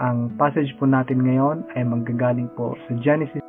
Ang passage po natin ngayon ay manggagaling po sa Genesis